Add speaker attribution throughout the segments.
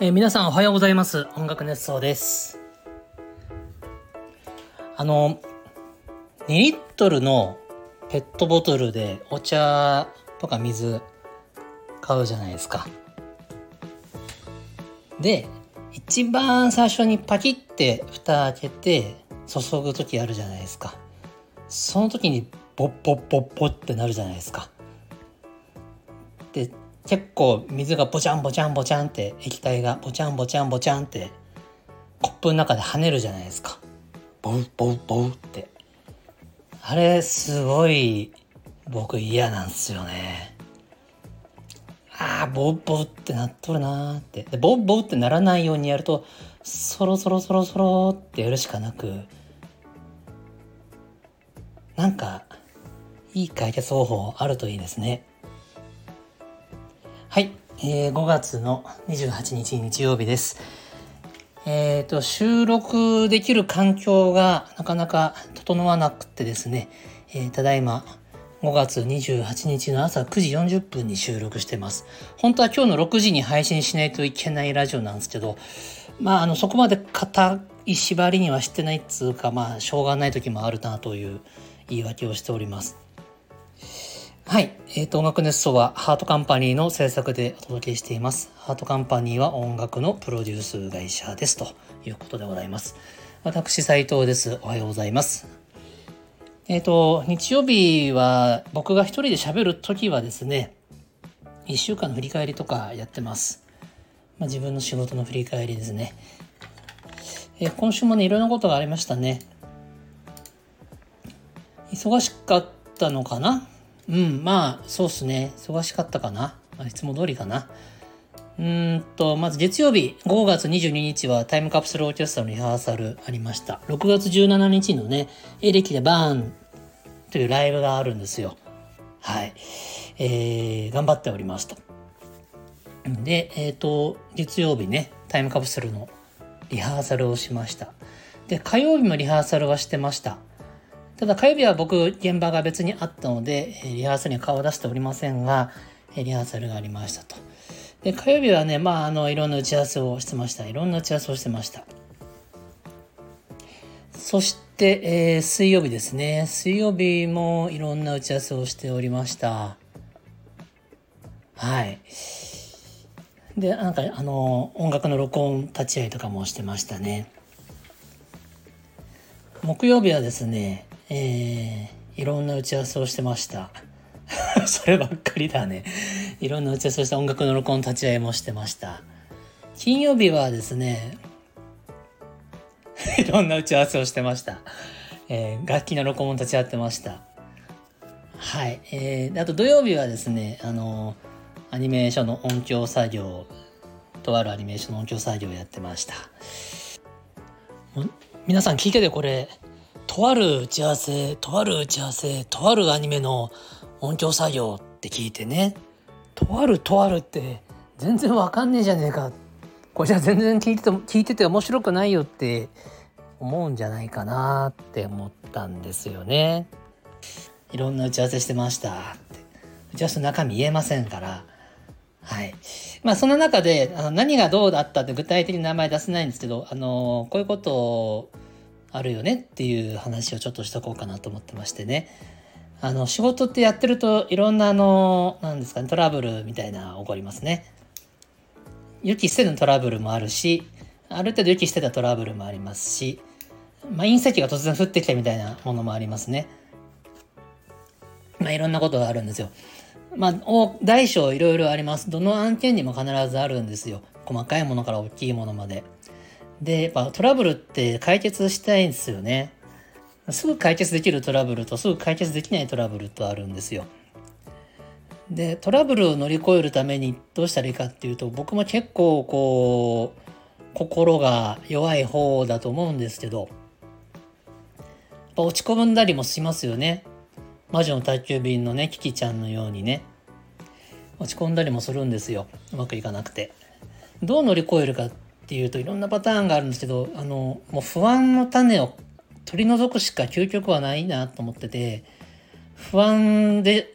Speaker 1: えー、皆さんおはようございます。音楽熱奏です。あの、2リットルのペットボトルでお茶とか水買うじゃないですか。で、一番最初にパキって蓋開けて注ぐ時あるじゃないですか。その時にポッポッポッポってなるじゃないですか。結構水がボチャンボチャンボチャンって液体がボチャンボチャンボチャンってコップの中で跳ねるじゃないですか。ボウボウボウって。あれすごい僕嫌なんですよね。ああ、ボウボウってなっとるなーって。で、ボウボウってならないようにやると、そろそろそろそろってやるしかなく、なんか、いい解決方法あるといいですね。はい、えー、5月の28日日曜日です。えっ、ー、と、収録できる環境がなかなか整わなくてですね、えー、ただいま5月28日の朝9時40分に収録してます。本当は今日の6時に配信しないといけないラジオなんですけど、まあ、あの、そこまで硬い縛りにはしてないっつうか、まあ、しょうがない時もあるなという言い訳をしております。はい。えっ、ー、と、音楽熱奏はハートカンパニーの制作でお届けしています。ハートカンパニーは音楽のプロデュース会社です。ということでございます。私、斉藤です。おはようございます。えっ、ー、と、日曜日は僕が一人で喋るときはですね、一週間の振り返りとかやってます。まあ、自分の仕事の振り返りですね。えー、今週もね、いろんなことがありましたね。忙しかったのかな？うん、まあ、そうっすね。忙しかったかな。いつも通りかな。うんと、まず月曜日、5月22日はタイムカプセルオーケストラのリハーサルありました。6月17日のね、エレキでバーンというライブがあるんですよ。はい。えー、頑張っておりますと。で、えっ、ー、と、月曜日ね、タイムカプセルのリハーサルをしました。で、火曜日もリハーサルはしてました。ただ火曜日は僕、現場が別にあったので、リハーサルに顔を出しておりませんが、リハーサルがありましたと。で、火曜日はね、まあ、あの、いろんな打ち合わせをしてました。いろんな打ち合わせをしてました。そして、えー、水曜日ですね。水曜日もいろんな打ち合わせをしておりました。はい。で、なんか、あの、音楽の録音立ち会いとかもしてましたね。木曜日はですね、えー、いろんな打ち合わせをしてました。そればっかりだね。いろんな打ち合わせをした音楽の録音立ち会いもしてました。金曜日はですね、いろんな打ち合わせをしてました。えー、楽器の録音も立ち会ってました。はい。えー、あと土曜日はですね、あのアニメーションの音響作業、とあるアニメーションの音響作業をやってました。皆さん聞いててこれ、とある打ち合わせ、とある打ち合わせ、とあるアニメの音響作業って聞いてね、とあるとあるって全然わかんねえじゃねえか。これじゃ全然聞いてて聞いてて面白くないよって思うんじゃないかなって思ったんですよね。いろんな打ち合わせしてましたって。打ち合わせの中身言えませんから。はい。まあその中であの何がどうだったって具体的に名前出せないんですけど、あのこういうことをあるよねっていう話をちょっとしとこうかなと思ってましてね。あの、仕事ってやってるといろんなあの、なんですかね、トラブルみたいな起こりますね。予期してのトラブルもあるし、ある程度予期してたトラブルもありますし、まあ、隕石が突然降ってきたみたいなものもありますね。まあ、いろんなことがあるんですよ。まあ、大小いろいろあります。どの案件にも必ずあるんですよ。細かいものから大きいものまで。で、やっぱトラブルって解決したいんですよね。すぐ解決できるトラブルとすぐ解決できないトラブルとあるんですよ。で、トラブルを乗り越えるためにどうしたらいいかっていうと、僕も結構こう、心が弱い方だと思うんですけど、落ち込んだりもしますよね。魔女の宅急便のね、キキちゃんのようにね。落ち込んだりもするんですよ。うまくいかなくて。どう乗り越えるかっていうといろんなパターンがあるんですけどあのもう不安の種を取り除くしか究極はないなと思ってて不安で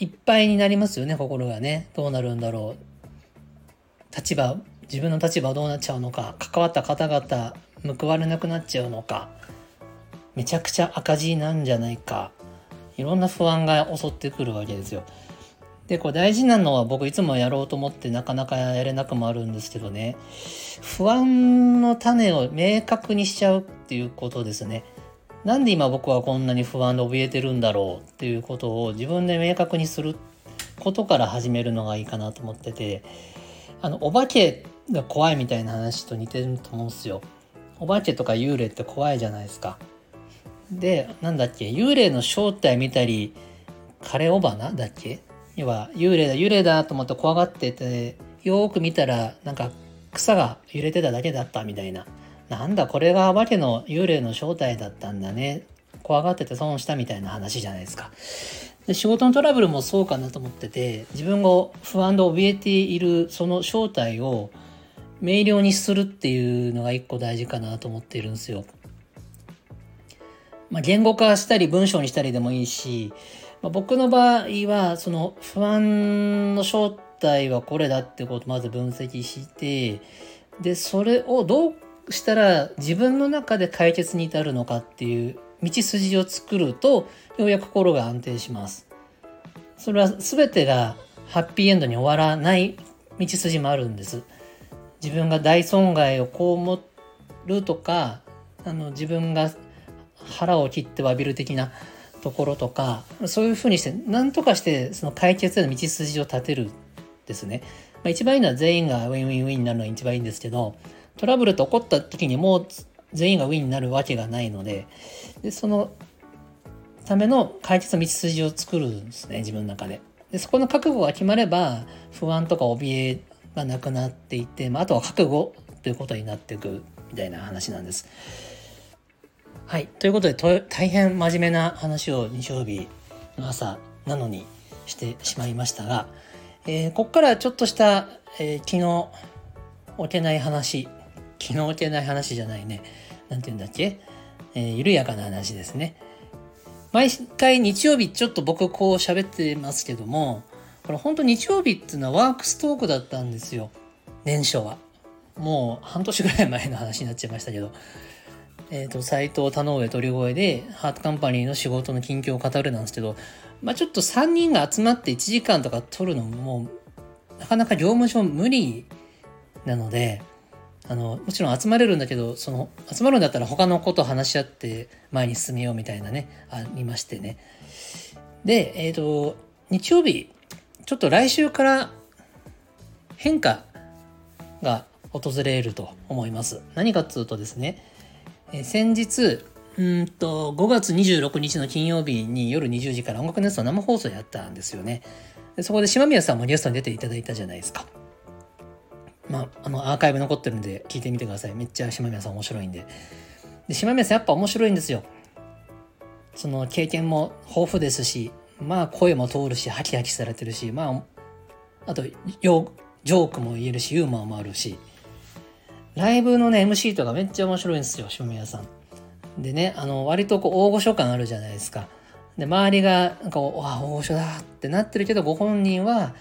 Speaker 1: いっぱいになりますよね心がね。どうなるんだろう。立場自分の立場どうなっちゃうのか関わった方々報われなくなっちゃうのかめちゃくちゃ赤字なんじゃないか。いろんな不安が襲ってくるわけですよ。でこれ大事なのは僕いつもやろうと思ってなかなかやれなくもあるんですけどね不安の種を明確にしちゃうっていうことですね。なんで今僕はこんなに不安で怯えてるんだろうっていうことを自分で明確にすることから始めるのがいいかなと思っててあのお化けが怖いみたいな話と似てると思うんですよ。お化けとか幽霊って怖いじゃないですか。でなんだっけ幽霊の正体見たり枯れ尾花だっけ？要は幽霊だ幽霊だと思って怖がっててよーく見たらなんか草が揺れてただけだったみたいな。なんだこれがお化けの幽霊の正体だったんだね。怖がってて損したみたいな話じゃないですか。で仕事のトラブルもそうかなと思ってて自分が不安で怯えているその正体を明瞭にするっていうのが一個大事かなと思っているんですよ。まあ、言語化したり文章にしたりでもいいし、まあ、僕の場合はその不安の正体はこれだってことをまず分析してでそれをどうしたら自分の中で解決に至るのかっていう道筋を作るとようやく心が安定します。それは全てがハッピーエンドに終わらない道筋もあるんです。自分が大損害を被るとかあの自分が腹を切って詫びる的なところとかそういうふうにして何とかしてその解決への道筋を立てるですね、まあ、一番いいのは全員がウィンウィンウィンになるのが一番いいんですけどトラブルと起こった時にもう全員がウィンになるわけがないのででそのための解決の道筋を作るんですね自分の中で。でそこの覚悟が決まれば不安とか怯えがなくなっていって、まあ、あとは覚悟ということになっていくみたいな話なんです。はい。ということで、大変真面目な話を日曜日の朝なのにしてしまいましたが、えー、ここからちょっとした、えー、昨日置けない話、昨日置けない話じゃないね。なんて言うんだっけ、えー、緩やかな話ですね。毎回日曜日ちょっと僕こう喋ってますけども、これ本当日曜日っていうのはワークストークだったんですよ。年初は。もう半年ぐらい前の話になっちゃいましたけど。えっ、ー、と、斎藤田上鳥越で、ハートカンパニーの仕事の近況を語るなんですけど、まあちょっと3人が集まって1時間とか取るのも、なかなか業務上無理なので、あの、もちろん集まれるんだけど、その、集まるんだったら他のこと話し合って前に進めようみたいなね、ありましてね。で、えっ、ー、と、日曜日、ちょっと来週から変化が訪れると思います。何かっつうとですね、え先日うんと5月26日の金曜日に夜20時から音楽ネスト生放送やったんですよね。そこで島宮さんもゲストに出ていただいたじゃないですか。まあ、あのアーカイブ残ってるんで聞いてみてください。めっちゃ島宮さん面白いんで。で島宮さんやっぱ面白いんですよ。その経験も豊富ですし、まあ声も通るし、ハキハキされてるし、まあ、あと、ジョークも言えるし、ユーモアもあるし、ライブのね、MC とかめっちゃ面白いんですよ、塩宮さん。でね、あの、割とこう大御所感あるじゃないですか。で、周りが、なんか、わ、大御所だってなってるけど、ご本人は、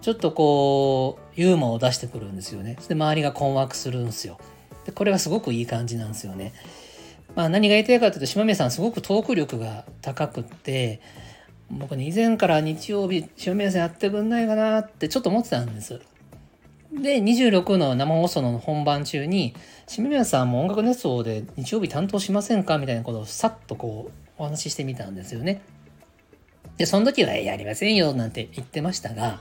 Speaker 1: ちょっとこう、ユーモアを出してくるんですよね。で、周りが困惑するんですよ。で、これがすごくいい感じなんですよね。まあ、何が言いたいかというと、島宮さんすごくトーク力が高くって、僕ね、以前から日曜日、塩宮さんやってくんないかなってちょっと思ってたんです。で、26の生放送の本番中に、清宮さんも音楽熱奏で日曜日担当しませんかみたいなことをさっとこうお話ししてみたんですよね。で、その時はやりませんよなんて言ってましたが、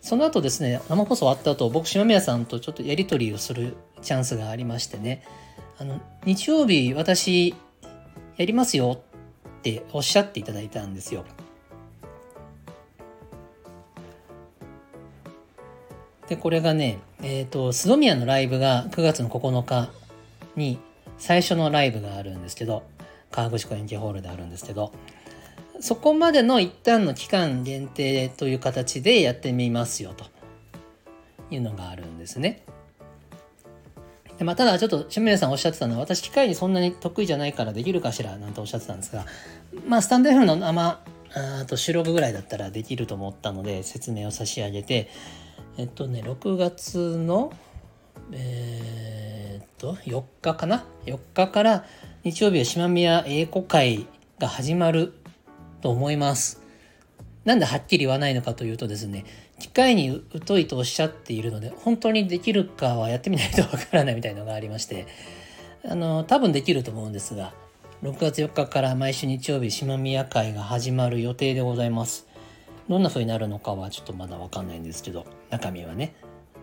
Speaker 1: その後ですね、生放送終わった後、僕、島宮さんとちょっとやり取りをするチャンスがありましてね、あの、日曜日私やりますよっておっしゃっていただいたんですよ。で、これがね、えっ、ー、と、スドミアのライブが9月の9日に最初のライブがあるんですけど、川口湖延期ホールであるんですけど、そこまでの一旦の期間限定という形でやってみますよというのがあるんですね。でまあ、ただちょっと清水さんおっしゃってたのは私機械にそんなに得意じゃないからできるかしらなんておっしゃってたんですがまあスタンド F の生あと収録ぐらいだったらできると思ったので説明を差し上げてえっとね6月のえー、っと4日かな？4日から日曜日は島宮英語会が始まると思います。なんではっきり言わないのかというとですね機械に疎いとおっしゃっているので本当にできるかはやってみないとわからないみたいのがありましてあの多分できると思うんですが6月4日から毎週日曜日島宮会が始まる予定でございます。どんな風になるのかはちょっとまだわかんないんですけど中身はね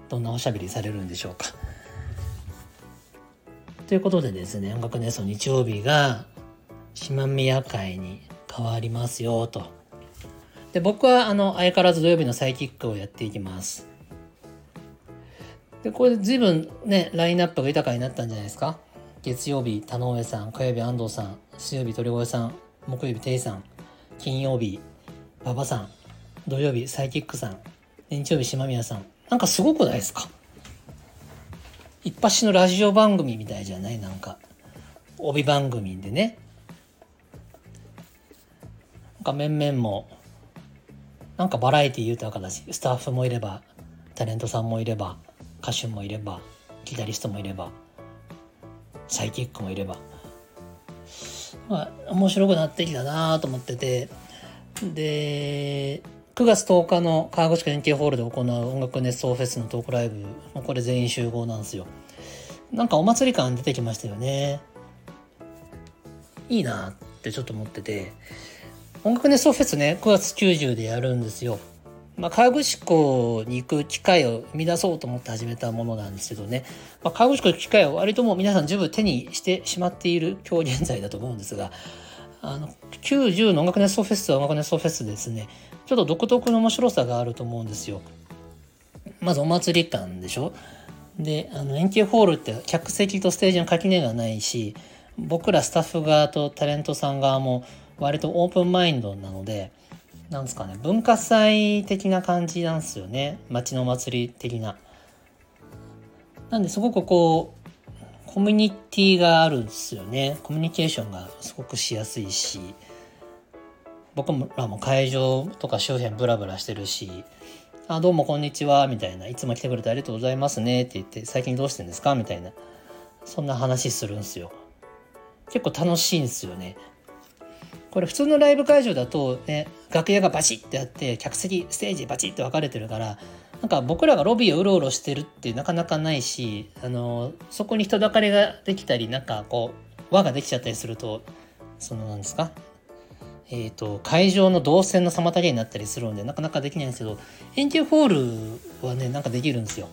Speaker 1: どんなおしゃべりされるんでしょうか。ということでですね音楽ネスト日曜日が島宮会に変わりますよと。で僕はあの相変わらず土曜日のサイキックをやっていきます。でこれで随分ねラインナップが豊かになったんじゃないですか月曜日田上さん火曜日安藤さん水曜日鳥越さん木曜日テイさん金曜日馬場さん土曜日サイキックさん日曜日島宮さん。なんかすごくないですか？一発のラジオ番組みたいじゃない？なんか帯番組でね。なんか面々もなんかバラエティ豊かだしスタッフもいればタレントさんもいれば歌手もいればギタリストもいればサイキックもいれば。まあ面白くなってきたなと思ってて。で9月10日の川口湖円形ホールで行う音楽熱奏フェスのトークライブこれ全員集合なんですよ。なんかお祭り感出てきましたよね。いいなってちょっと思ってて。音楽熱奏フェスね9月90でやるんですよ。まあ、河口湖に行く機会を生み出そうと思って始めたものなんですけどね、まあ、河口湖行く機会を割ともう皆さん十分手にしてしまっている今日現在だと思うんですがあの90の音楽熱奏フェスは音楽熱奏フェスですねちょっと独特の面白さがあると思うんですよ。まずお祭り感でしょであの円形ホールって客席とステージの垣根がないし僕らスタッフ側とタレントさん側も割とオープンマインドなのでなんですかね文化祭的な感じなんですよね街のお祭り的な。なんですごくこうコミュニティがあるんですよね。コミュニケーションがすごくしやすいし。僕らも会場とか周辺ブラブラしてるし「あどうもこんにちは」みたいな「いつも来てくれてありがとうございますね」って言って「最近どうしてんですか?」みたいな。そんな話するんすよ。結構楽しいんですよね。これ普通のライブ会場だとね楽屋がバチッてあって客席ステージバチッて分かれてるからなんか僕らがロビーをうろうろしてるってなかなかないしあのそこに人だかりができたりなんかこう輪ができちゃったりするとそのなんですか？えーと、会場の動線の妨げになったりするのでなかなかできないんですけど円形ホールはねなんかできるんですよ。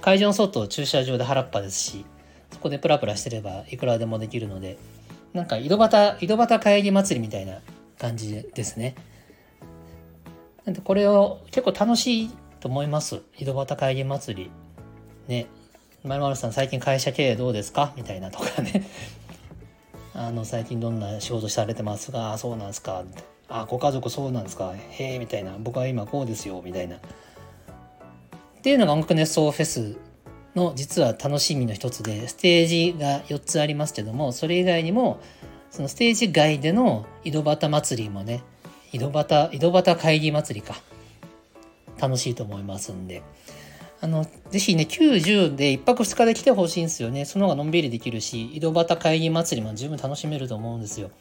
Speaker 1: 会場の外駐車場で原っぱですしそこでプラプラしてればいくらでもできるのでなんか井戸端井戸端会議祭りみたいな感じですね。なんでこれを結構楽しいと思います。井戸端会議祭り。ね。まるさん最近会社経営どうですか？みたいなとかね。あの最近どんな仕事されてますかあそうなんですか。あご家族そうなんですか？へえみたいな。僕は今こうですよ。みたいな。っていうのが音楽熱奏フェスの実は楽しみの一つでステージが4つありますけどもそれ以外にもそのステージ外での井戸端祭りもね井戸端井戸端会議祭りか。楽しいと思いますんであの、ぜひね、90で1泊2日で来てほしいんですよね。その方がのんびりできるし、井戸端会議祭りも十分楽しめると思うんですよ。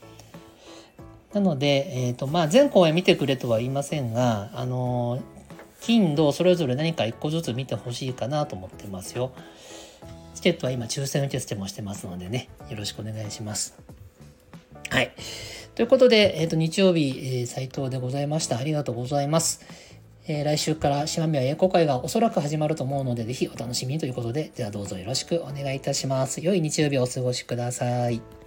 Speaker 1: なので、えっ、ー、と、まあ、全公演見てくれとは言いませんが、あの、金土それぞれ何か1個ずつ見てほしいかなと思ってますよ。チケットは今抽選受付もしてますのでね、よろしくお願いします。はい。ということで、えっ、ー、と、日曜日、えー、藤でございました。ありがとうございます。えー、来週から島宮英語会がおそらく始まると思うので、ぜひお楽しみということで、ではどうぞよろしくお願いいたします。良い日曜日をお過ごしください。